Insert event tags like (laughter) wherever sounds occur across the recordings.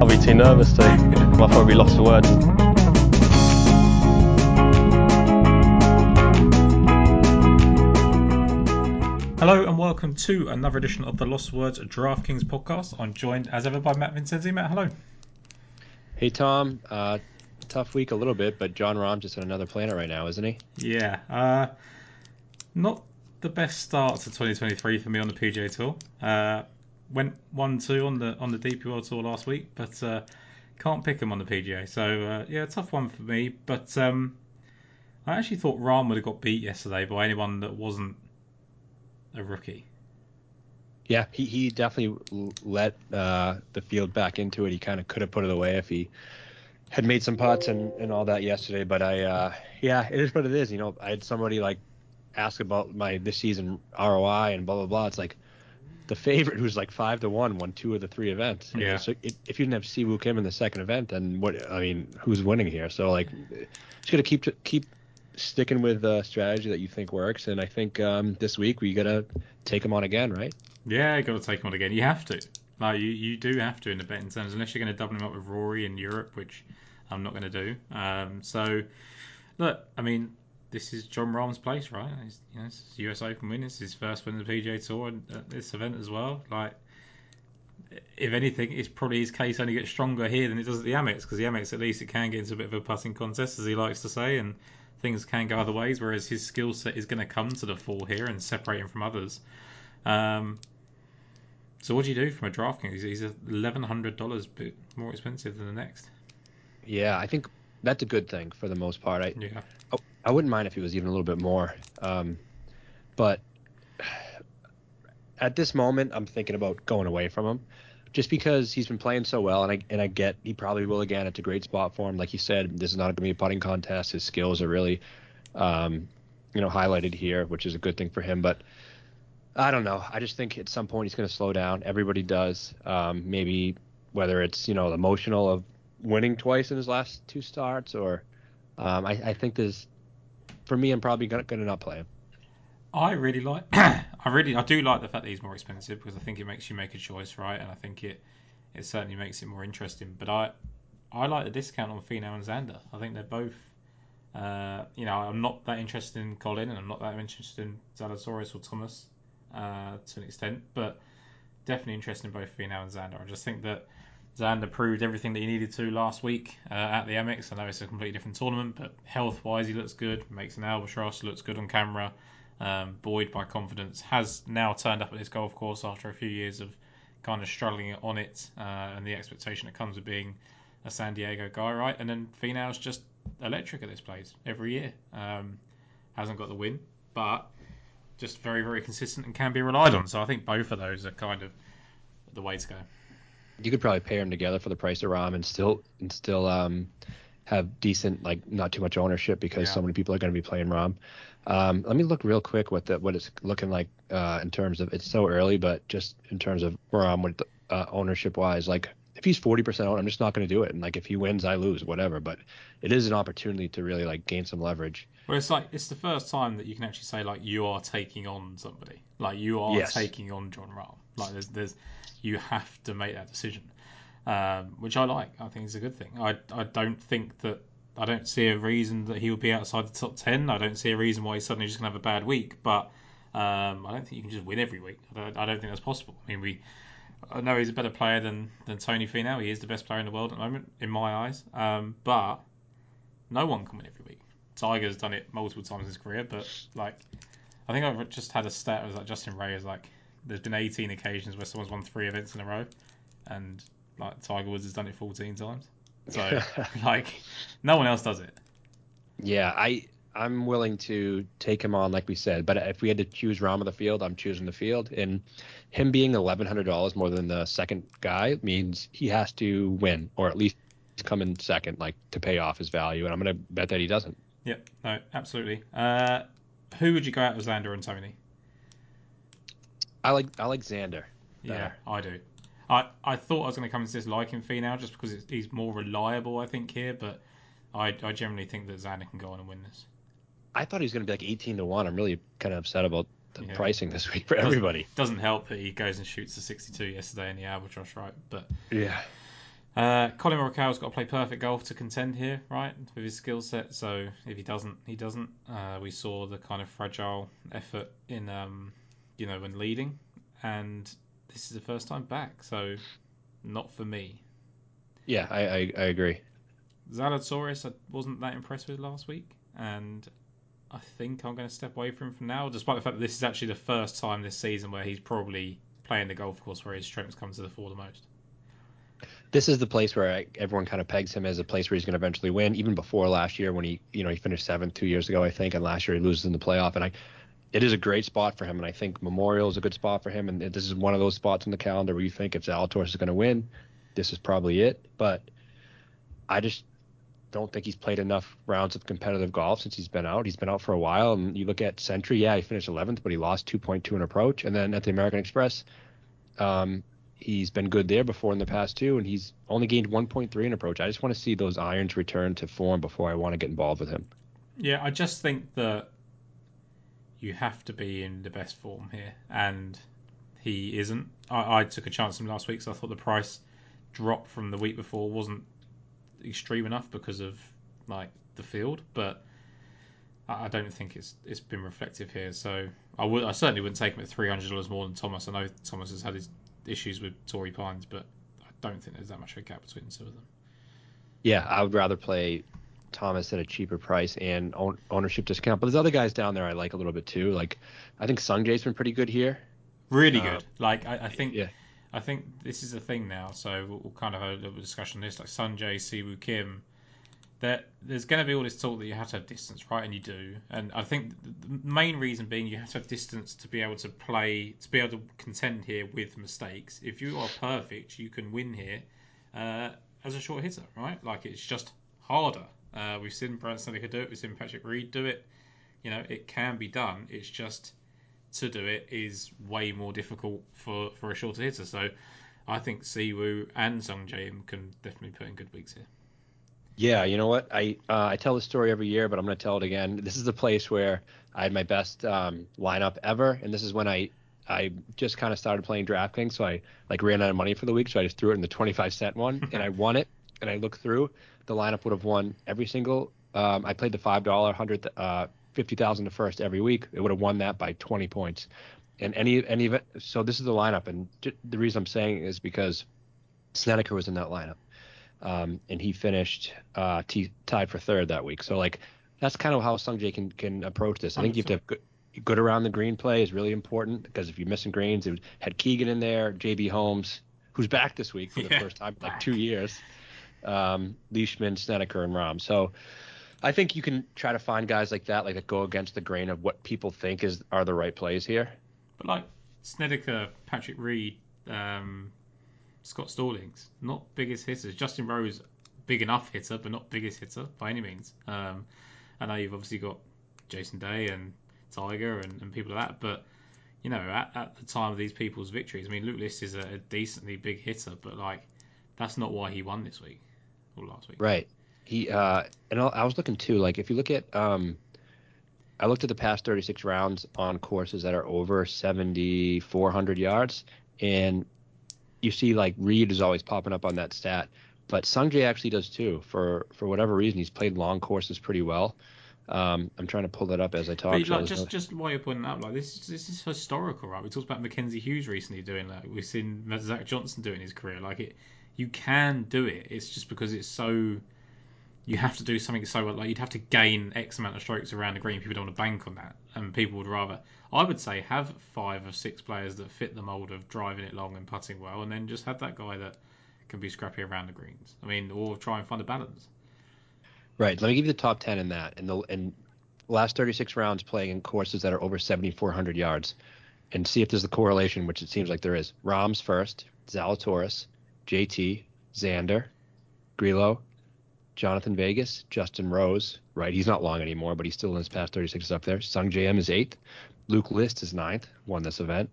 I'll be too nervous to. I'll probably be lost for words. Hello and welcome to another edition of the Lost Words DraftKings podcast. I'm joined as ever by Matt Vincenzi. Matt, hello. Hey Tom, uh, tough week a little bit, but Jon Rahm just on another planet right now, isn't he? Yeah, uh, not the best start to 2023 for me on the PGA Tour. Uh, went one two on the on the DP World Tour last week, but uh, can't pick him on the PGA. So uh, yeah, tough one for me. But um, I actually thought Rahm would have got beat yesterday by anyone that wasn't a rookie. Yeah, he, he definitely let uh, the field back into it. He kind of could have put it away if he had made some putts and, and all that yesterday. But I, uh, yeah, it is what it is. You know, I had somebody like ask about my this season ROI and blah blah blah. It's like the favorite who's like five to one won two of the three events. Yeah. So it, if you didn't have Siwoo Kim in the second event, then what? I mean, who's winning here? So like, just gotta keep keep sticking with the strategy that you think works. And I think um, this week we gotta take him on again, right? Yeah, you got to take him on again. You have to. Like you, you do have to in the betting terms, unless you're to double him up with Rory in Europe, which I'm not to do. Um, so, look, I mean, this is Jon Rahm's place, right? He's, you know, it's US Open win. It's his first win in the PGA Tour and at this event as well. Like, if anything, it's probably his case only gets stronger here than it does at the Amex, because the Amex at least it can get into a bit of a putting contest, as he likes to say, and things can go other ways. Whereas his skill set is going to come to the fore here and separate him from others. Um, so what do you do from a DraftKings? He's eleven hundred dollars more expensive than the next. Yeah, I think that's a good thing for the most part. I Yeah. I, wouldn't mind if he was even a little bit more, um, but at this moment, I'm thinking about going away from him, just because he's been playing so well, and I and I get he probably will again. It's a great spot for him. Like you said, this is not going to be a putting contest. His skills are really, um, you know, highlighted here, which is a good thing for him. But I don't know. I just think at some point he's going to slow down. Everybody does. Um, maybe whether it's you know emotional of winning twice in his last two starts, or um, I, I think there's for me, I'm probably going to not play him. I really like. (clears throat) I really, I do like the fact that he's more expensive because I think it makes you make a choice, right? And I think it, it certainly makes it more interesting. But I, I like the discount on Finau and Xander. I think they're both. Uh, you know, I'm not that interested in Collin, and I'm not that interested in Zalatoris or Thomas uh, to an extent, but definitely interested in both Finau and Xander. I just think that Xander proved everything that he needed to last week uh, at the Amex. I know it's a completely different tournament, but health-wise, he looks good. Makes an albatross, looks good on camera. Um, buoyed by confidence, has now turned up at this golf course after a few years of kind of struggling on it, uh, and the expectation that comes with being a San Diego guy, right? And then Finau's just electric at this place every year. Um, hasn't got the win, but just very, very consistent and can be relied on. So I think both of those are kind of the way to go. You could probably pair them together for the price of Rahm and still and still um, have decent like not too much ownership because Yeah. so many people are going to be playing Rahm. Um, let me look real quick what the what it's looking like uh, in terms of it's so early, but just in terms of Rahm with uh, ownership wise, like if he's forty percent owned, I'm just not going to do it. And like if he wins, I lose, whatever. But it is an opportunity to really like gain some leverage. Well, it's like it's the first time that you can actually say like you are taking on somebody, like you are Yes. taking on Jon Rahm. Like there's there's you have to make that decision, um, which I like. I think it's a good thing. I I don't think that I don't see a reason that he would be outside the top ten. I don't see a reason why he's suddenly just gonna have a bad week. But um, I don't think you can just win every week. I don't, I don't think that's possible. I mean we. I know he's a better player than, than Tony Finau. He is the best player in the world at the moment, in my eyes. Um, but no one can win every week. Tiger's done it multiple times in his career, but like, I think I've just had a stat. It was like Justin Ray is like, there's been 18 occasions where someone's won three events in a row, and like Tiger Woods has done it 14 times. So (laughs) like, no one else does it. Yeah, I I'm willing to take him on, like we said. But if we had to choose Rahm of the field, I'm choosing the field. And him being eleven hundred dollars more than the second guy means he has to win, or at least come in second, like to pay off his value. And I'm gonna bet that he doesn't. Yep. No, absolutely. Uh, who would you go out with Xander and Tony? I like I like Xander. Yeah. I do. I, I thought I was going to come into this liking now just because it's, he's more reliable, I think, here, but I, I generally think that Xander can go on and win this. I thought he was gonna be like eighteen to one. I'm really kind of upset about the Yeah. pricing this week for Doesn't- everybody. Doesn't help that he goes and shoots a 62 yesterday in the Albatross, right? But Yeah. uh, Collin Morikawa's got to play perfect golf to contend here, right, with his skill set. So if he doesn't, he doesn't. Uh, we saw the kind of fragile effort in, um, you know, when leading, and this is the first time back, so not for me. Yeah, I, I, I agree. Zalatoris, I wasn't that impressed with last week, and I think I'm going to step away from him from now, despite the fact that this is actually the first time this season where he's probably playing the golf course where his strengths come to the fore the most. This is the place where I, everyone kind of pegs him as a place where he's going to eventually win. Even before last year, when he, you know, he finished seventh two years ago, I think, and last year he loses in the playoff. And I, it is a great spot for him, and I think Memorial is a good spot for him. And this is one of those spots in the calendar where you think if Zalatoris is going to win, this is probably it. But I just don't think he's played enough rounds of competitive golf since he's been out. He's been out for a while, and you look at Sentry, yeah, he finished 11th, but he lost 2.2 in approach, and then at the American Express, um, he's been good there before in the past too, and he's only gained 1.3 in approach. I just want to see those irons return to form before I want to get involved with him. Yeah, I just think that you have to be in the best form here, and he isn't. I, I took a chance on him last week, so I thought the price drop from the week before wasn't extreme enough because of like the field, but I, I don't think it's it's been reflective here. So I would I certainly wouldn't take him at three hundred dollars more than Thomas. I know Thomas has had his issues with Torrey Pines, but I don't think there's that much of a gap between the two of them. Yeah, I would rather play Thomas at a cheaper price and own, ownership discount. But there's other guys down there I like a little bit too. Like I think Sungjae's been pretty good here. Really Uh, good. Like I, I think Yeah. I think this is a thing now, so we'll, we'll kind of have a little discussion on this. Like Sungjae, Siwoo Kim, that there's going to be all this talk that you have to have distance, right? And you do. And I think the the main reason being you have to have distance to be able to play, to be able to contend here with mistakes. If you are perfect, you can win here uh, as a short hitter, right? Like it's just harder. Uh, we've seen Brandt Snedeker do it. We've seen Patrick Reed do it. You know, it can be done. It's just to do it is way more difficult for, for a shorter hitter. So I think Siwoo and Sung Jae can definitely put in good weeks here. Yeah, you know what? I uh, I tell this story every year, but I'm going to tell it again. This is the place where I had my best um, lineup ever, and this is when I I just kind of started playing DraftKings, so I like ran out of money for the week, so I just threw it in the 25 cent one, and I (laughs) won it. And I look through, the lineup would have won every single. Um, I played the five dollar hundred uh, fifty thousand to first every week. It would have won that by 20 points. And any any it. So this is the lineup, and j- the reason I'm saying is because Snedeker was in that lineup um, and he finished uh, t- tied for third that week. So like that's kind of how Sungjae can can approach this. I think you have to have good, good around the green play is really important because if you're missing greens, it had Keegan in there, JB Holmes, who's back this week for the Yeah, first time in like back. two years, um, Leishman, Snedeker, and Rahm. So. I think you can try to find guys like that, like that go against the grain of what people think is are the right plays here. But like Snedeker, Patrick Reed, um, Scott Stallings, not biggest hitters. Justin Rose, big enough hitter, but not biggest hitter by any means. Um, I know you've obviously got Jason Day and Tiger and, and people like that, but you know, at, at the time of these people's victories, I mean, Luke List is a, a decently big hitter, but like that's not why he won this week last week. Right. He uh, and I was looking too. Like if you look at um, I looked at the past 36 rounds on courses that are over 7,400 yards, and you see like Reed is always popping up on that stat, but Sungjae actually does too. For for whatever reason, he's played long courses pretty well. Um, I'm trying to pull that up as I talk. But so like just no- just while you're pointing out, like this is this is historical, right? We talked about Mackenzie Hughes recently doing that. We've seen Zach Johnson doing his career. Like it, you can do it. It's just because it's so. You have to do something so like you'd have to gain X amount of strokes around the green. People don't want to bank on that, and people would rather. I would say have five or six players that fit the mold of driving it long and putting well, and then just have that guy that can be scrappy around the greens. I mean, or try and find a balance. Right. Let me give you the top 10 in that. And the last 36 rounds playing in courses that are over 7,400 yards, and see if there's a correlation, which it seems like there is. Rahm's first, Zalatoris, JT, Xander, Grillo, Jhonattan Vegas, Justin Rose. Right. He's not long anymore, but he's still in his past 36 is up there. Sungjae Im is eighth. Luke List is ninth. Won this event.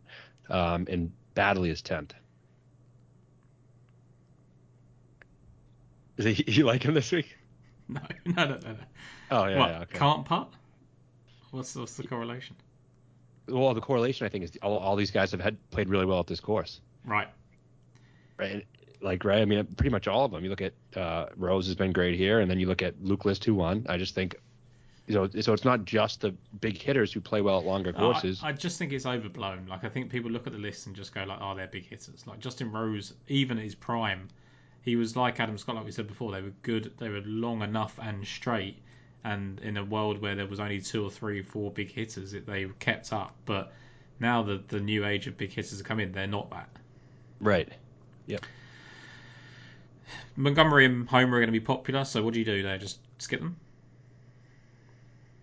Um, and Bradley is 10th. Is he, (laughs) you like him this week? (laughs) No, no, no, no. no. Oh yeah, what yeah okay. can't putt? What's what's the correlation? well, the correlation I think is all, all these guys have had played really well at this course. Right. Right. Like right. I mean, pretty much all of them. You look at uh, Rose has been great here, and then you look at Luke List who won. I just think. You know, so it's not just the big hitters who play well at longer courses. I, I just think it's overblown. Like I think people look at the list and just go like, "Oh, they're big hitters." Like Justin Rose, even at his prime, he was like Adam Scott, like we said before. They were good. They were long enough and straight. And in a world where there was only two or three, four big hitters, it, they kept up. But now the the new age of big hitters are coming, they're not that. right. Yep. Montgomery and Homa are going to be popular. So what do you do there? Just skip them.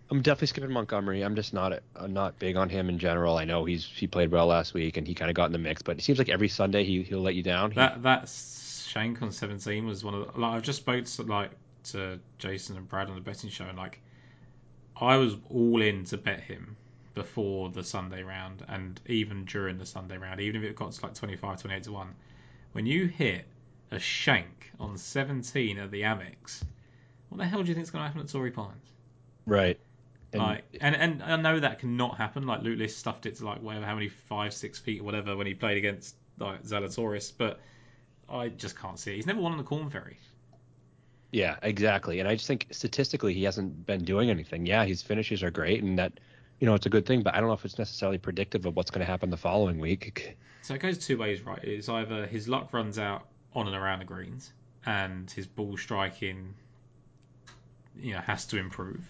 I'm definitely skipping Montgomery. I'm just not I'm not big on him in general. I know he's he played well last week and he kind of got in the mix, but it seems like every Sunday he he'll let you down. He, That that shank on 17 was one of the, like I've just spoke to like to Jason and Brad on the betting show and like I was all in to bet him before the Sunday round and even during the Sunday round, even if it got to like 25, 28 to 1. When you hit a shank on 17 at the Amex, what the hell do you think is going to happen at Torrey Pines? right. And like, and and I know that cannot happen. Like Luke List stuffed it to like whatever, how many five, six feet or whatever when he played against like Zalatoris, but I just can't see it. He's never won on the Corn Ferry. yeah, exactly. And I just think statistically he hasn't been doing anything. Yeah, his finishes are great and that you know, it's a good thing, but I don't know if it's necessarily predictive of what's going to happen the following week. So it goes two ways, right? It's either his luck runs out on and around the greens, and his ball striking, you know, has to improve,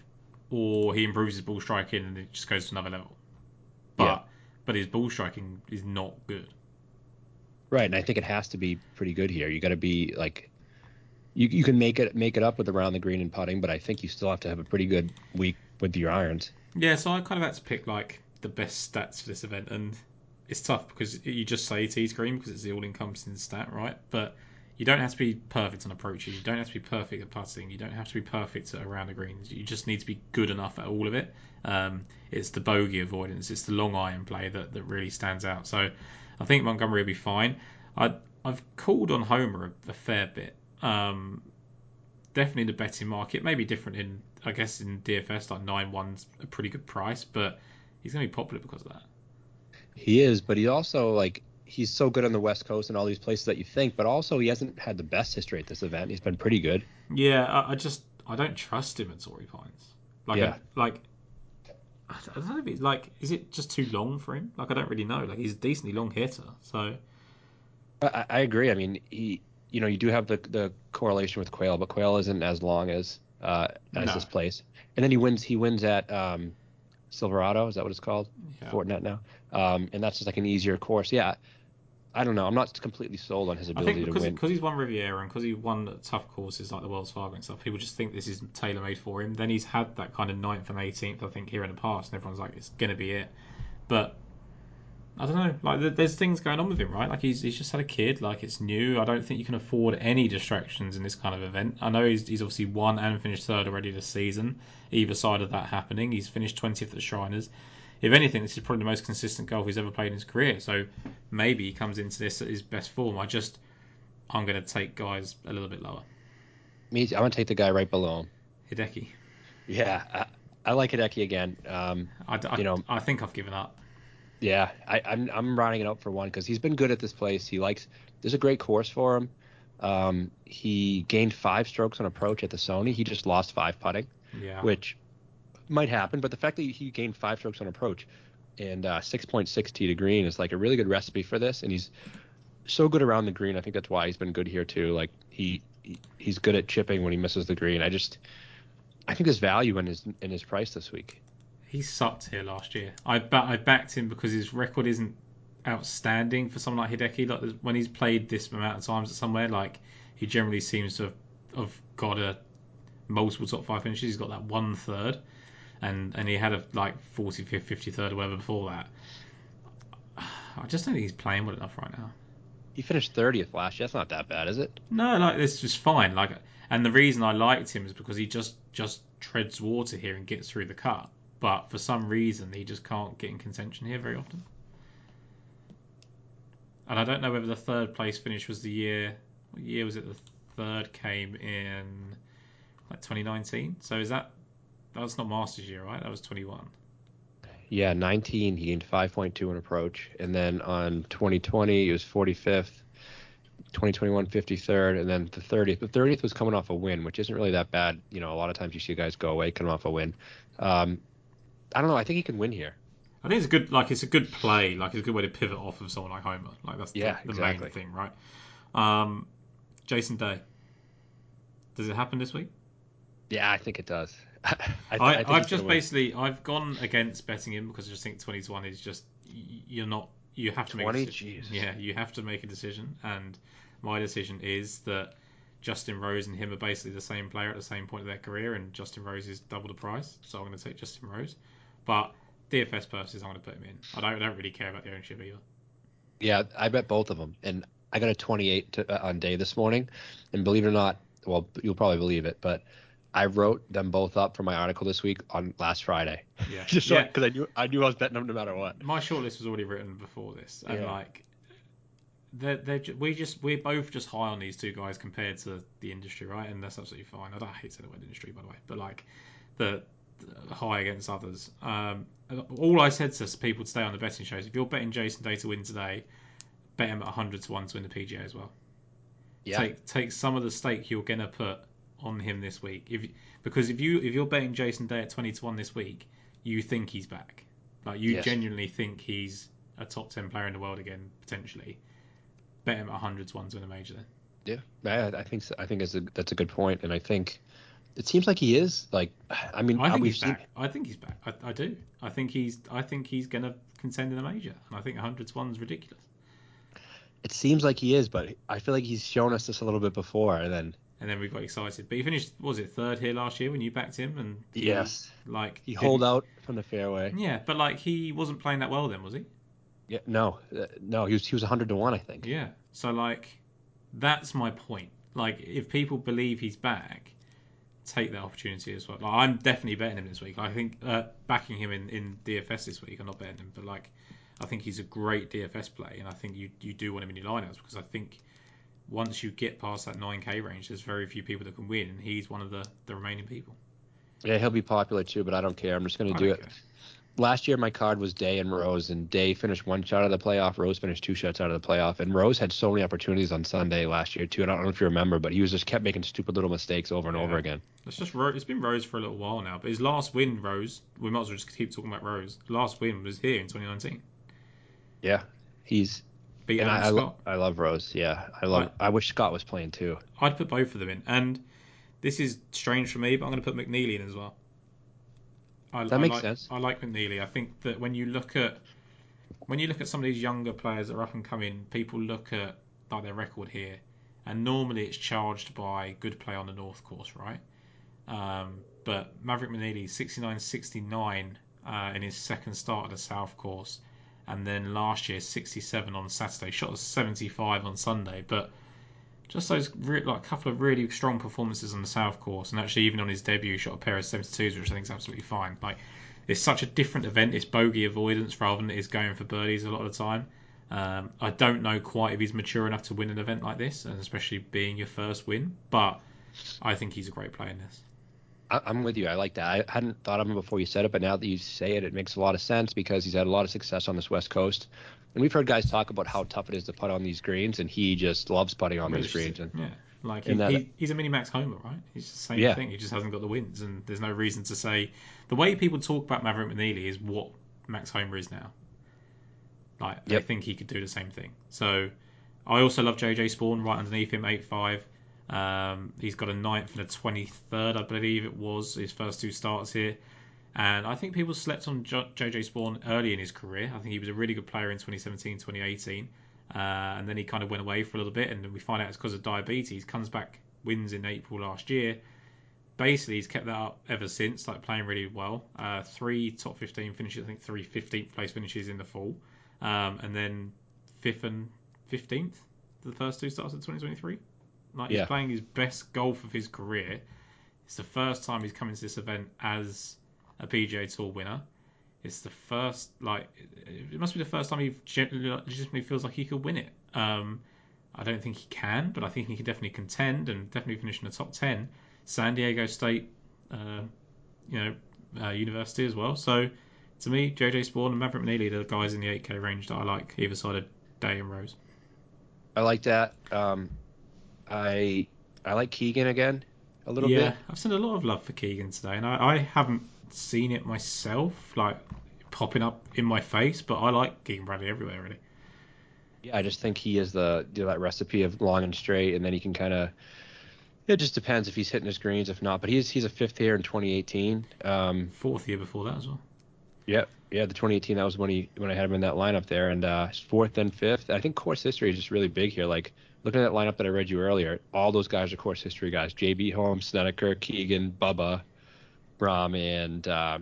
or he improves his ball striking and it just goes to another level. But Yeah. but his ball striking is not good. Right, and I think it has to be pretty good here. You got to be like, you you can make it make it up with around the green and putting, but I think you still have to have a pretty good week with your irons. Yeah, so I kind of had to pick like the best stats for this event, and it's tough because you just say tee green because it's the all-encompassing stat, right? But you don't have to be perfect on approaches. You don't have to be perfect at putting. You don't have to be perfect at around the greens. You just need to be good enough at all of it. Um, it's the bogey avoidance. It's the long iron play that, that really stands out. So I think Montgomery will be fine. I I've called on Homa a, a fair bit. Um, definitely the betting market may be different in I guess in DFS like nine one's a pretty good price, but he's going to be popular because of that. He is, but he also like he's so good on the West Coast and all these places that you think, but also he hasn't had the best history at this event. He's been pretty good. Yeah, I, I just I don't trust him at Torrey Pines. Like, Yeah. I, like I don't know if it's like is it just too long for him? Like I don't really know. Like he's a decently long hitter, so I, I agree. I mean, he you know you do have the the correlation with Quail, but Quail isn't as long as uh, as No. this place. And then he wins he wins at um, Silverado. Is that what it's called? Yeah. Fortinet now. Um, and that's just like an easier course. Yeah. I don't know. I'm not completely sold on his I ability to win. because he's won Riviera and because he won tough courses like the Wells Fargo and stuff, people just think this is tailor made for him. Then he's had that kind of ninth and 18th, I think, here in the past, and everyone's like, it's gonna be it. But I don't know. Like, there's things going on with him, right? Like, he's he's just had a kid. Like, it's new. I don't think you can afford any distractions in this kind of event. I know he's he's obviously won and finished third already this season. Either side of that happening, he's finished 20th at the Shriners. If anything, this is probably the most consistent golf he's ever played in his career. So maybe he comes into this at his best form. I just I'm going to take guys a little bit lower. Me, I'm gonna take the guy right below him. Hideki. Yeah, I, I like Hideki again. Um, I, I, You know- I think I've given up. yeah, I, I'm I'm rounding it up for one because he's been good at this place. He likes. There's a great course for him. Um, he gained five strokes on approach at the Sony. He just lost five putting, Yeah. which might happen. But the fact that he gained five strokes on approach and uh, 6.6 tee to green is like a really good recipe for this. And he's so good around the green. I think that's why he's been good here too. Like he, he he's good at chipping when he misses the green. I just I think there's value in his in his price this week. He sucked here last year. I ba- I backed him because his record isn't outstanding for someone like Hideki. Like when he's played this amount of times at somewhere, like he generally seems to have, have got a multiple top five finishes. He's got that one third, and and he had a like 45th, 53rd, or whatever before that. (sighs) I just don't think he's playing well enough right now. He finished 30th last year. That's not that bad, is it? No, like this is fine. Like, and the reason I liked him is because he just just treads water here and gets through the cut. But for some reason, he just can't get in contention here very often. And I don't know whether the third place finish was the year. What year was it? The third came in like 2019. So is that that was not Masters year, right? That was 21. yeah, 19, he gained 5.2 in approach. And then on 2020, he was 45th. 2021, 53rd. And then the 30th. The 30th was coming off a win, which isn't really that bad. You know, a lot of times you see guys go away coming off a win. Um, I don't know. I think he can win here. I think it's a good like it's a good play. Like it's a good way to pivot off of someone like Homa. Like that's Yeah, the, the exactly. main thing, right? Um, Jason Day. Does it happen this week? Yeah, I think it does. I, (laughs) I, I think I've just basically I've gone against betting him because I just think 20 to one is just you're not you have to make 20? a decision. Jesus. Yeah, you have to make a decision, and my decision is that Justin Rose and him are basically the same player at the same point of their career, and Justin Rose is double the price, so I'm going to take Justin Rose. But DFS purposes, I'm going to put him in. I don't, I don't really care about the ownership either. Yeah, I bet both of them, and I got a 28 to, uh, on day this morning, and believe it or not, well, you'll probably believe it, but I wrote them both up for my article this week on last Friday, Yeah, (laughs) just yeah. because I knew I knew I was betting them no matter what. my shortlist was already written before this, and Yeah. like, they're, they're we just we're both just high on these two guys compared to the industry, right? And that's absolutely fine. I don't hate saying the word industry, by the way, but like the, the high against others. Um, all I said to people to stay on the betting shows: if you're betting Jason Day to win today, bet him at 100 to one to win the PGA as well. Yeah, Take take some of the stake you're gonna put on him this week. If because if you if you're betting Jason Day at 20 to one this week, you think he's back. Like you Yes. genuinely think he's a top 10 player in the world again potentially. Bet him at 100 to one to win a major then. yeah, I, I think so. I think that's a that's a good point, and I think it seems like he is. Like, I mean, I think he's seen back. I think he's back. I, I do. I think he's I think he's gonna contend in a major, and I think 100 to one is ridiculous. it seems like he is, but I feel like he's shown us this a little bit before, and then And then we got excited. But he finished what was it third here last year when you backed him, and he, Yes. like he didn't- hold out from the fairway. Yeah, but like he wasn't playing that well then, was he? Yeah, no, uh, no, he was he was 100 to one, I think. Yeah. So like, that's my point. Like, if people believe he's back, take that opportunity as well. Like, I'm definitely betting him this week. I think uh, backing him in, in DFS this week. I'm not betting him, but like, I think he's a great DFS play, and I think you you do want him in your lineups because I think once you get past that 9k range, there's very few people that can win, and he's one of the the remaining people. Yeah, he'll be popular too, but I don't care. I'm just gonna do it. care. Last year, my card was Day and Rose, and Day finished one shot out of the playoff. Rose finished two shots out of the playoff, and Rose had so many opportunities on Sunday last year too. And I don't know if you remember, but he was just kept making stupid little mistakes over and Yeah. over again. It's just Rose. It's been Rose for a little while now, but his last win, Rose. We might as well just keep talking about Rose. Last win was here in 2019. Yeah, he's Beat and I, Scott. I love Rose. Yeah, I love. I wish Scott was playing too. I'd put both of them in, and this is strange for me, but I'm going to put McNeely in as well. I, That I makes like, sense. I like McNeely. I think that when you look at when you look at some of these younger players that are up and coming, people look at like their record here, and normally it's charged by good play on the North course, right? Um, but Maverick McNeely 69-69 uh, in his second start at the South course, and then last year 67 on Saturday, shot a 75 on Sunday, but just those re- like couple of really strong performances on the South course, and actually even on his debut, shot a pair of 72s, which I think is absolutely fine. Like it's such a different event. It's bogey avoidance rather than it is going for birdies a lot of the time. Um, I don't know quite if he's mature enough to win an event like this, and especially being your first win. But I think he's a great player in this. I, I'm with you. I like that. I hadn't thought of him before you said it, but now that you say it, it makes a lot of sense because he's had a lot of success on this West Coast. And we've heard guys talk about how tough it is to putt on these greens, and he just loves putting on these greens. And yeah, like he, that- he, he's a mini Max Homa, right? He's the same Yeah. thing. He just hasn't got the wins, and there's no reason to say the way people talk about Maverick McNeely is what Max Homa is now. Like they Yep. think he could do the same thing. So I also love JJ Spaun right underneath him, eight five. Um, he's got a ninth and a twenty third, I believe it was his first two starts here. And I think people slept on J- JJ Spaun early in his career. I think he was a really good player in 2017, 2018. Uh, and then he kind of went away for a little bit, and then we find out it's because of diabetes. Comes back, wins in April last year. Basically, he's kept that up ever since, like playing really well. Uh, three top 15 finishes, I think three 15th place finishes in the fall. Um, and then fifth and 15th, the first two starts of 2023. Like he's Yeah. playing his best golf of his career. It's the first time he's coming to this event as a PGA Tour winner. It's the first, like, it must be the first time he legitimately feels like he could win it. Um, I don't think he can, but I think he can definitely contend and definitely finish in the top ten. San Diego State, uh, you know, uh, University as well. So to me, JJ Spaun and Maverick Neely are the guys in the 8K range that I like, either side of Day and Rose. I like that. Um, I I like Keegan again a little yeah, bit. I've seen a lot of love for Keegan today, and I, I haven't seen it myself, like popping up in my face, but I like Keegan Bradley everywhere, really. Yeah, I just think he is the you know, that recipe of long and straight, and then he can kind of. It just depends if he's hitting his greens, if not. But he's he's a fifth here in 2018. Um, Fourth year before that as well. Yep. Yeah, the 2018 that was when he when I had him in that lineup there, and uh, fourth and fifth. I think course history is just really big here. Like looking at that lineup that I read you earlier, all those guys are course history guys: JB Holmes, Snedeker, Keegan, Bubba, Brom, and uh,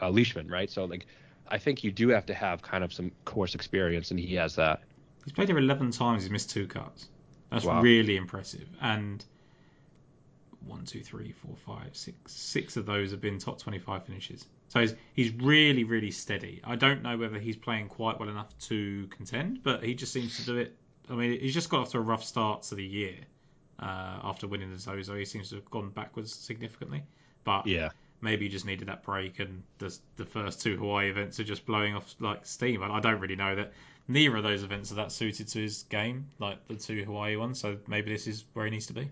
uh, Leishman. Right. So like, I think you do have to have kind of some course experience, and he has that. He's played here 11 times. He's missed two cuts. That's Wow. really impressive. And one, two, three, four, five, six. Six of those have been top 25 finishes. So he's, he's really, really steady. I don't know whether he's playing quite well enough to contend, but he just seems to do it. I mean, he's just got off to a rough start to the year uh, after winning the Zozo. He seems to have gone backwards significantly. But Yeah. maybe he just needed that break, and the the first two Hawaii events are just blowing off like steam. I, I don't really know that neither of those events are that suited to his game, like the two Hawaii ones. So maybe this is where he needs to be.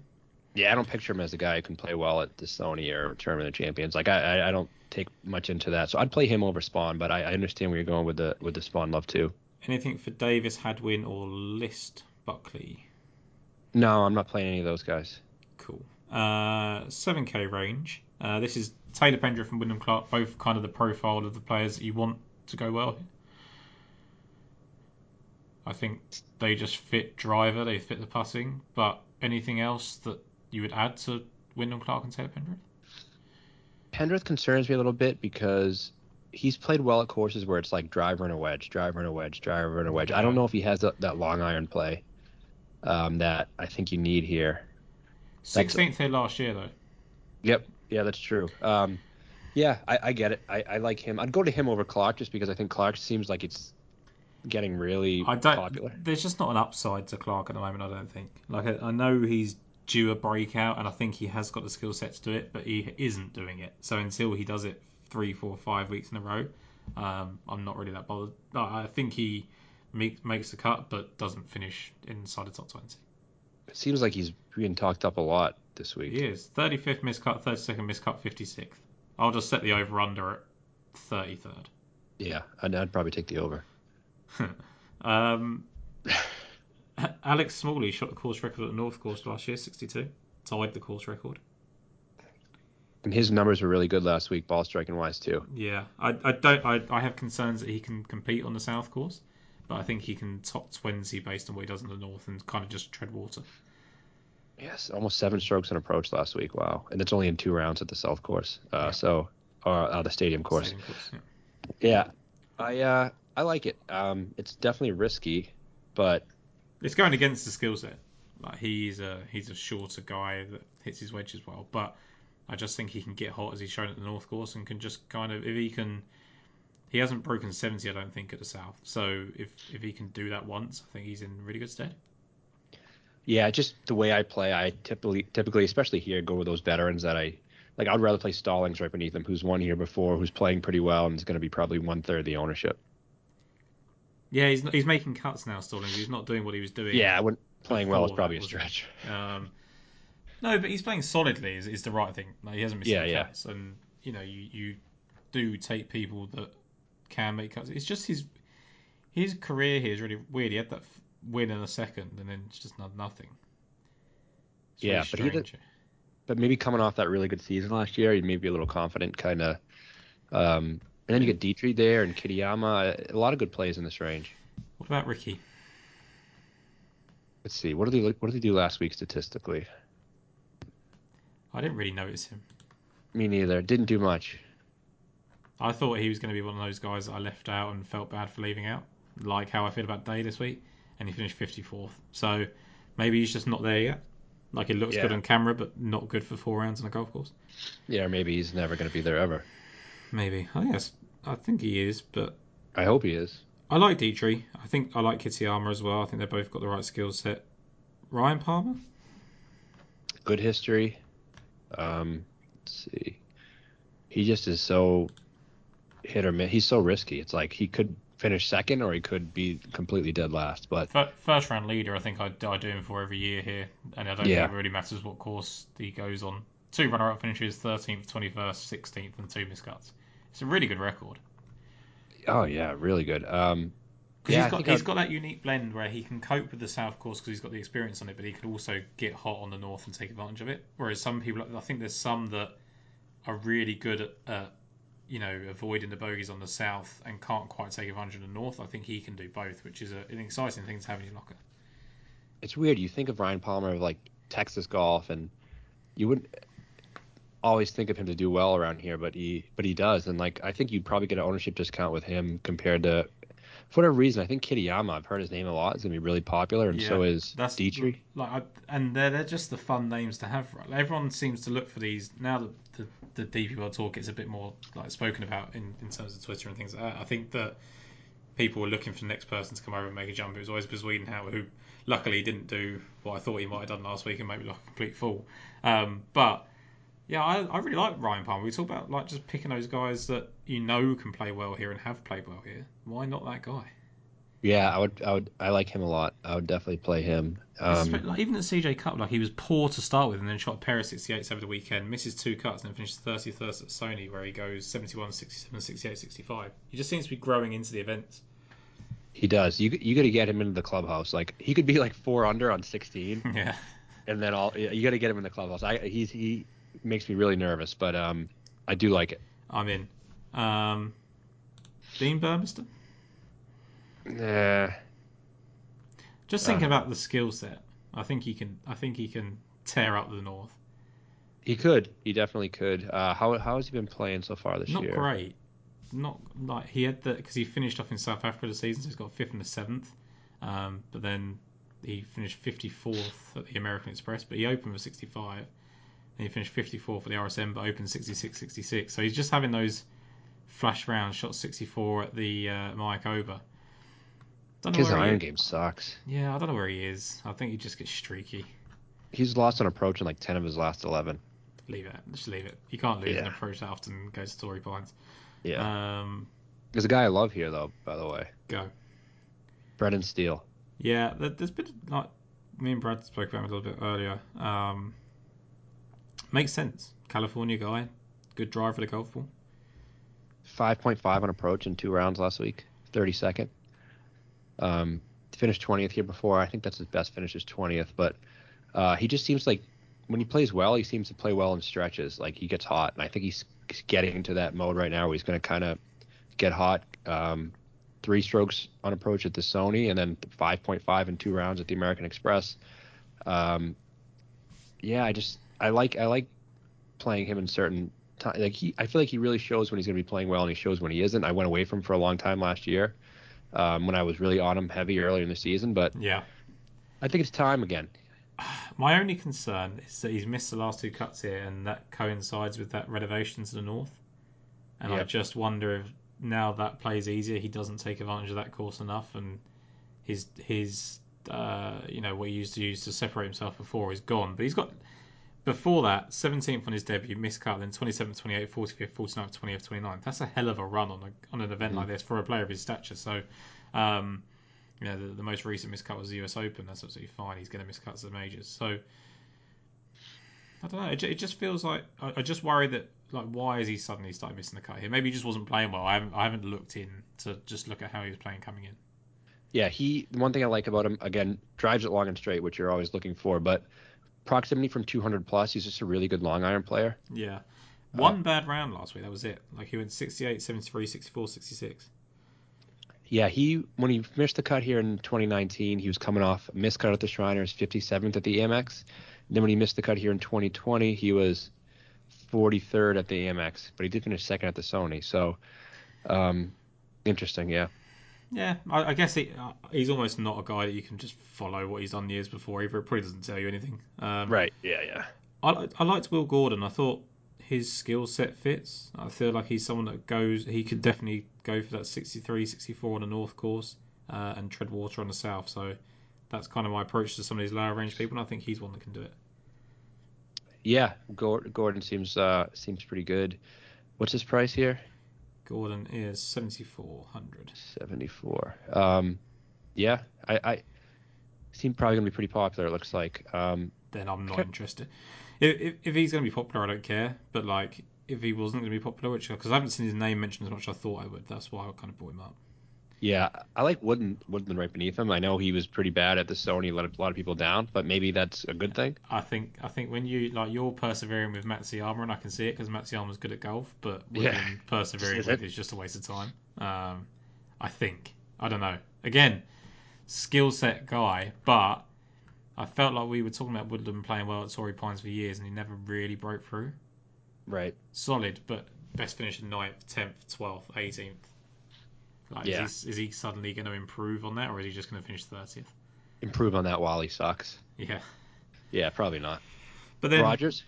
Yeah, I don't picture him as a guy who can play well at the Sony or Tournament of Champions. Like I, I, I don't take much into that, so I'd play him over Spaun. But I, I understand where you're going with the with the Spaun love too. Anything for Davis, Hadwin, or List Buckley? No, I'm not playing any of those guys. Cool. Uh, 7k range. Uh, this is Taylor Pendrith and Wyndham Clark, both kind of the profile of the players that you want to go well. I think they just fit driver, they fit the putting, but anything else that you would add to Wyndham Clark and Taylor Pendrith? Pendrith concerns me a little bit because he's played well at courses where it's like driver and a wedge, driver and a wedge, driver and a wedge. I don't know if he has that, that long iron play um, that I think you need here. 16th here last year, though. Yep. Yeah, that's true. Um, yeah, I, I get it. I, I like him. I'd go to him over Clark just because I think Clark seems like it's getting really I don't. popular. There's just not an upside to Clark at the moment. I don't think. Like I, I know he's due a breakout, and I think he has got the skill set to do it, but he isn't doing it. So until he does it three, four, five weeks in a row, um, I'm not really that bothered. I think he make, makes the cut, but doesn't finish inside the top 20. It seems like he's being talked up a lot this week. He is 35th miscut, 32nd miscut, 56th. I'll just set the over under at 33rd. Yeah, I'd, I'd probably take the over. (laughs) Um, Alex Smalley shot the course record at the North Course last year, 62. Tied the course record. And his numbers were really good last week, ball striking wise too. Yeah, I, I don't. I, I have concerns that he can compete on the South Course, but I think he can top 20 based on what he does in the North and kind of just tread water. Yes, almost seven strokes on approach last week. Wow, and it's only in two rounds at the South course. Uh, Yeah. So, or uh, the stadium course. Stadium course, yeah. Yeah, I uh, I like it. Um, it's definitely risky, but It's going against the skill set. Like he's a he's a shorter guy that hits his wedge as well, but I just think he can get hot as he's shown at the North Course and can just kind of if he can. He hasn't broken 70, I don't think, at the South. So if if he can do that once, I think he's in really good stead. yeah, just the way I play, I typically typically, especially here, go with those veterans that I like. I'd rather play Stallings right beneath him, who's won here before, who's playing pretty well, and is going to be probably one third the ownership. Yeah, he's he's making cuts now, Stallings. He's not doing what he was doing. Yeah, I wouldn't playing well is probably a stretch. Um, no, but he's playing solidly. Is, is the right thing. Like, he hasn't missed Yeah, any yeah. cuts, and you know you you do take people that can make cuts. It's just his his career here is really weird. He had that win in a second, and then it's just not nothing. It's Yeah, really but he did- But maybe coming off that really good season last year, he may be a little confident, kind of. Um, and then you get Dietrich there and Kitayama. A lot of good plays in this range. What about Rickie? Let's see. What did he look- What did he do last week statistically? I didn't really notice him. Me neither. Didn't do much. I thought he was going to be one of those guys that I left out and felt bad for leaving out, like how I feel about Day this week, and he finished 54th. So maybe he's just not there yet. Like it looks Yeah. good on camera, but not good for four rounds on a golf course. Yeah, maybe he's never going to be there ever. Maybe. I think that's, I think he is, but I hope he is. I like Dietrich. I think I like Kitayama as well. I think they've both got the right skill set. Ryan Palmer? Good history. Um, let's see. He just is so. hit or miss. He's so risky. It's like he could finish second or he could be completely dead last. But first round leader, I think I, I do him for every year here, and I don't Yeah. think it really matters what course he goes on. Two runner up finishes, 13th, 21st, 16th, and two miscuts. It's a really good record. oh yeah, really good. Um, Because Yeah, he's got he's I'd- got that unique blend where he can cope with the south course because he's got the experience on it, but he could also get hot on the north and take advantage of it. Whereas some people, I think there's some that are really good at, at you know avoiding the bogeys on the south and can't quite take advantage of the north. I think he can do both, which is a, an exciting thing to have in your locker. it's weird. You think of Ryan Palmer of like Texas golf, and you wouldn't always think of him to do well around here, but he but he does. And like I think you'd probably get an ownership discount with him compared to for whatever reason. I think Kitayama, I've heard his name a lot, is gonna be really popular, and so is That's Dietrich. Like, I, and they're they're just the fun names to have. Right? Everyone seems to look for these now that the the DP World Tour gets a bit more like spoken about in, in terms of Twitter and things like that. I think that people were looking for the next person to come over and make a jump. It was always Wiedenhauer, who luckily didn't do what I thought he might have done last week and make me look a complete fool. Um, but yeah, I, I really like Ryan Palmer. We talk about like just picking those guys that you know can play well here and have played well here. Why not that guy? Yeah, I would I would I like him a lot. I would definitely play him. Um, like, even at CJ Cup, like he was poor to start with, and then shot a pair of 68s over the weekend, misses two cuts, and then finishes 31st at Sony, where he goes 71, 67, 68, 65. He just seems to be growing into the events. he does. You you got to get him into the clubhouse. Like he could be like four under on 16, (laughs) yeah, and then all you got to get him in the clubhouse. I he's he makes me really nervous, but um I do like it. I'm in. Um, Dean Burmester. Nah. Just thinking Uh, about the skill set, I think he can. I think he can tear up the north. He could. He definitely could. Uh, how how has he been playing so far this Not year? Not great. Not like he had the because he finished off in South Africa the season, so he's got fifth and the seventh. Um, but then he finished fifty fourth at the American Express, but he opened with sixty five. And he finished 54 for the RSM, but opened 66, 66. So he's just having those flash rounds. Shot sixty four at the uh, Mike know His iron game sucks. Yeah, I don't know where he is. I think he just gets streaky. He's lost on approach in like ten of his last eleven. Leave it. Just leave it. You can't lose an approach that often. Goes to Torrey Pines. Yeah. Um, There's a guy I love here though, by the way. go. Brendon Steele. Yeah, there- there's been like me and Brad spoke about him a little bit earlier. Um, makes sense. California guy, good drive for the golf ball. Five point five on approach in two rounds last week. Thirty second. Um finished twentieth here before. I think that's his best finish is twentieth, but uh, he just seems like when he plays well, he seems to play well in stretches. Like he gets hot, and I think he's getting into that mode right now where he's going to kind of get hot. Um, three strokes on approach at the Sony, and then 5.5 in two rounds at the American Express. Um, yeah, I just I like I like playing him in certain time. Like he, I feel like he really shows when he's going to be playing well, and he shows when he isn't. I went away from him for a long time last year um, when I was really on him heavy earlier in the season, but Yeah. I think it's time again. (sighs) My only concern is that he's missed the last two cuts here, and that coincides with that renovation to the north. And I just wonder if now that plays easier, he doesn't take advantage of that course enough, and his his uh, you know what he used to use to separate himself before is gone. But he's got before that 17th on his debut, missed cut, then 27th, 28th, 45th, 49th, 20th, 29th. That's a hell of a run on a, on an event like this for a player of his stature. So. Um, you know, the, the most recent miscut was the US Open. That's absolutely fine. He's going to miss cuts at the majors. So I don't know. It, it just feels like I, I just worry that like why is he suddenly started missing the cut here? Maybe he just wasn't playing well. I haven't I haven't looked in to just look at how he was playing coming in. Yeah, he. The one thing I like about him, again, drives it long and straight, which you're always looking for. But proximity from 200 plus, he's just a really good long iron player. Yeah. One bad round last week. That was it. Like he went 68, 73, 64, 66. Yeah, he when he missed the cut here in 2019, he was coming off a missed cut at the Shriners, 57th at the Amex. then when he missed the cut here in 2020, he was 43rd at the Amex, but he did finish second at the Sony. So, um, interesting, yeah. Yeah, I, I guess he, uh, he's almost not a guy that you can just follow what he's done years before either. It probably doesn't tell you anything. Um, Right. Yeah, yeah. I, I liked Will Gordon. I thought his skill set fits. I feel like he's someone that goes. He could definitely go for that 63, 64 on the north course uh, and tread water on the south. So that's kind of my approach to some of these lower range people. And I think he's one that can do it. Yeah, Gordon seems uh seems pretty good. What's his price here? Gordon is 7,400. 74. Um, yeah, I, I seem probably gonna be pretty popular. It looks like. Um, Then I'm not interested. If, if, if he's going to be popular, I don't care. But like, if he wasn't going to be popular, which because I haven't seen his name mentioned as much as I thought I would, that's why I kind of brought him up. Yeah, I like Wooden Woodland right beneath him. I know he was pretty bad at the Sony, let a lot of people down, but maybe that's a good thing. I think I think when you like you're persevering with Matsuyama, and I can see it because Matsuyama's good at golf, but Yeah. Persevering with isn't. just a waste of time. Um, I think I don't know. Again, skill set guy, but I felt like we were talking about Woodland playing well at Torrey Pines for years, and he never really broke through. Right. Solid, but best finish in 9th, tenth, twelfth, eighteenth. Like, Yeah. is, he, is he suddenly going to improve on that, or is he just going to finish thirtieth? Improve on that while he sucks. Yeah, Yeah, probably not. but then Rodgers.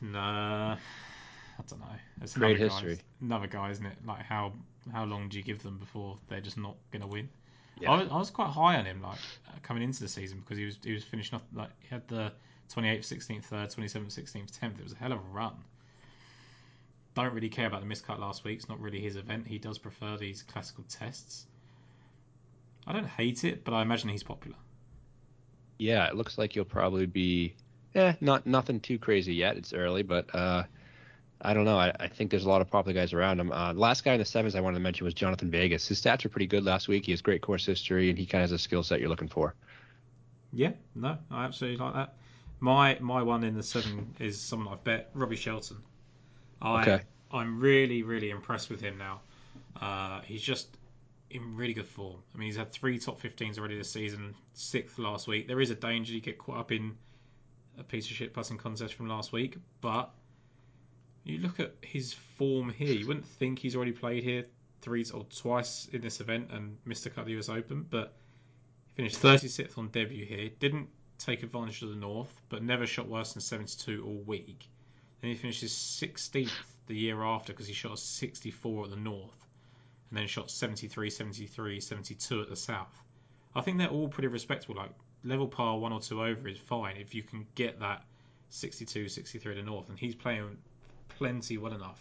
Nah, I don't know. It's Great another history. Guy, another guy, isn't it? Like how how long do you give them before they're just not going to win? Yeah. I, was, I was quite high on him, like uh, coming into the season because he was he was finishing off like he had the 28th, 16th, third, 27th, 16th, 10th. It was a hell of a run. Don't really care about the miscut last week. It's not really his event. He does prefer these classical tests. I don't hate it, but I imagine he's popular. Yeah, it looks like you'll probably be, eh, not nothing too crazy yet. It's early, but uh, I don't know. I, I think there's a lot of popular guys around him. Uh, the last guy in the sevens I wanted to mention was Jhonattan Vegas. His stats were pretty good last week. He has great course history, and he kind of has a skill set you're looking for. Yeah, no, I absolutely like that. My my one in the seven is someone I've bet, Robby Shelton. I Okay. I'm really really impressed with him now. Uh, he's just in really good form. I mean, he's had three top 15s already this season, sixth last week. There is a danger you get caught up in a piece of shit passing contest from last week, but you look at his form here. You wouldn't think he's already played here three or twice in this event and missed a cut of the US Open, but he Finished 36th on debut here. Didn't take advantage of the North, but never shot worse than 72 all week. Then he finishes 16th the year after because he shot a 64 at the North, and then shot 73, 73, 72 at the South. I think they're all pretty respectable. Like level par one or two over is fine if you can get that 62, 63 at the North, and he's playing plenty well enough.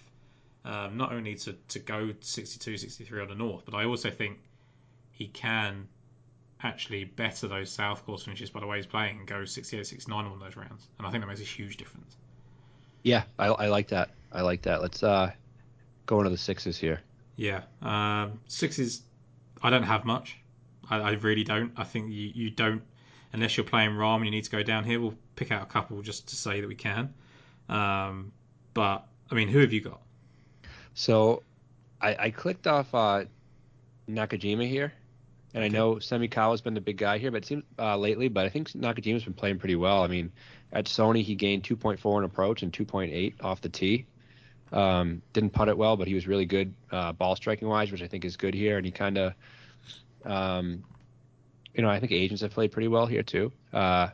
Um, not only to, to go 62, 63 on the North, but I also think he can actually better those South course finishes by the way he's playing and go 68, 69 on those rounds. And I think that makes a huge difference. Yeah, I, I like that. I like that. Let's uh go into the sixes here. Yeah. Um, sixes, I don't have much. I, I really don't. I think you, you don't, unless you're playing Rahm and you need to go down here, we'll pick out a couple just to say that we can. Um, but, I mean, who have you got? So I, I clicked off uh, Nakajima here, and I Okay. know Semikawa's been the big guy here, but it seems uh, lately. But I think Nakajima's been playing pretty well. I mean, at Sony he gained 2.4 in approach and 2.8 off the tee. Um, didn't putt it well, but he was really good uh, ball striking wise, which I think is good here. And he kind of, um, you know, I think agents have played pretty well here too. Uh,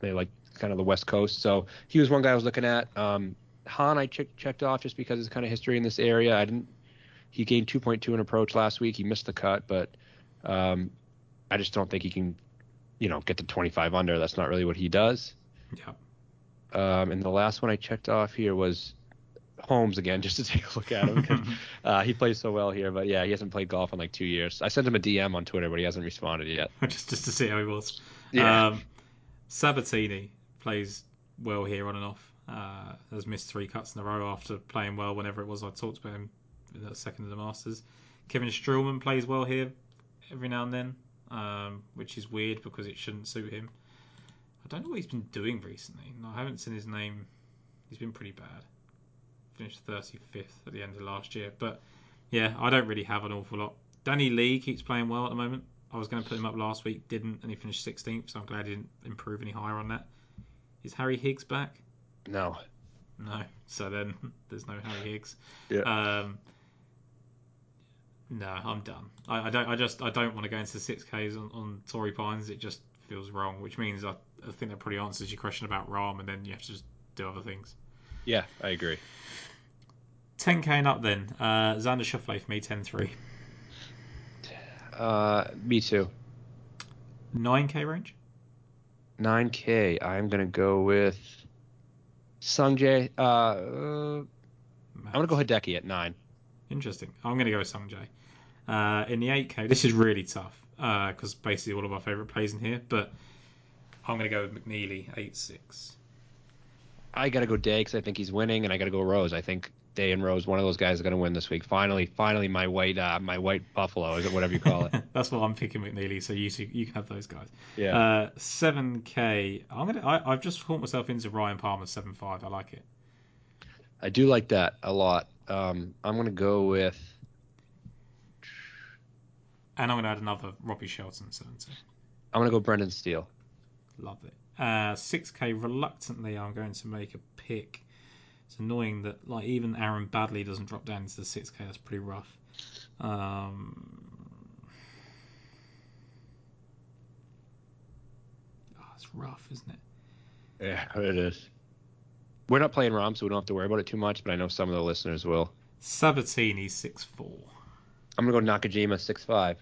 they like kind of the West Coast, so he was one guy I was looking at. Um, Hahn I check, checked off just because his kind of history in this area. I didn't. He gained 2.2 in approach last week. He missed the cut, but um, I just don't think he can, you know, get to 25 under. That's not really what he does. Yeah. Um, and the last one I checked off here was Holmes again, (laughs) just to take a look at him because (laughs) uh, he plays so well here. But yeah, he hasn't played golf in like two years. I sent him a DM on Twitter, but he hasn't responded yet. (laughs) just, just to see how he was. Yeah. Um, Sabbatini plays well here on and off. Uh, has missed three cuts in a row after playing well whenever it was I talked about him in the second of the Masters. Kevin Streelman plays well here every now and then, um, which is weird because it shouldn't suit him. I don't know what he's been doing recently. No, I haven't seen his name. He's been pretty bad. Finished 35th at the end of last year. But yeah, I don't really have an awful lot. Danny Lee keeps playing well at the moment. I was going to put him up last week, didn't, and he finished 16th, so I'm glad he didn't improve any higher on that. Is Harry Higgs back? No. No. So then (laughs) there's no Harry Higgs. Yeah. Um, no, I'm done. I, I don't. I just. I don't want to go into the six Ks on, on Torrey Pines. It just feels wrong. Which means I, I think that probably answers your question about Rahm, and then you have to just do other things. Yeah, I agree. 10k and up then. Uh, Xander Schauffele for me 10-3. Uh, me too. 9k range. 9K. I'm gonna go with Sungjae. Uh, uh, I'm gonna go Hideki at nine. Interesting. I'm going to go with Sungjae. Uh, in the 8K, this is really tough because basically all of our favourite plays in here, but I'm going to go with McNealy, 8 6. I got to go Day because I think he's winning, and I got to go Rose. I think Day and Rose, one of those guys, is going to win this week. Finally, finally, my white, uh, my white buffalo, is it whatever you call it? (laughs) That's what I'm picking McNealy, so you you can have those guys. Yeah. Uh, 7K. I'm gonna. I, I've just caught myself into Ryan Palmer seven five. I like it. I do like that a lot. Um, I'm going to go with. And I'm gonna add another Robby Shelton 7 I'm going to go Brendon Steele. Love it. Uh, 6K. Reluctantly, I'm going to make a pick. It's annoying that like even Aaron Baddeley doesn't drop down into the 6K. That's pretty rough. Um, oh, it's rough, isn't it? Yeah, it is. We're not playing Rahm, so we don't have to worry about it too much, but I know some of the listeners will. Sabbatini six four. I'm going to go Nakajima six five.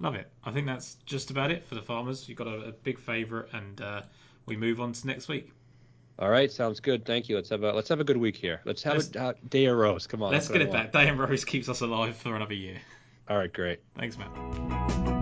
Love it. I think that's just about it for the farmers. You've got a, a big favourite, and uh, we move on to next week. All right, sounds good. Thank you. Let's have a let's have a good week here. Let's have Let's- a uh, day of Rose. Come on. Let's get it back. Diane Rose keeps us alive for another year. All right, great. Thanks, Matt.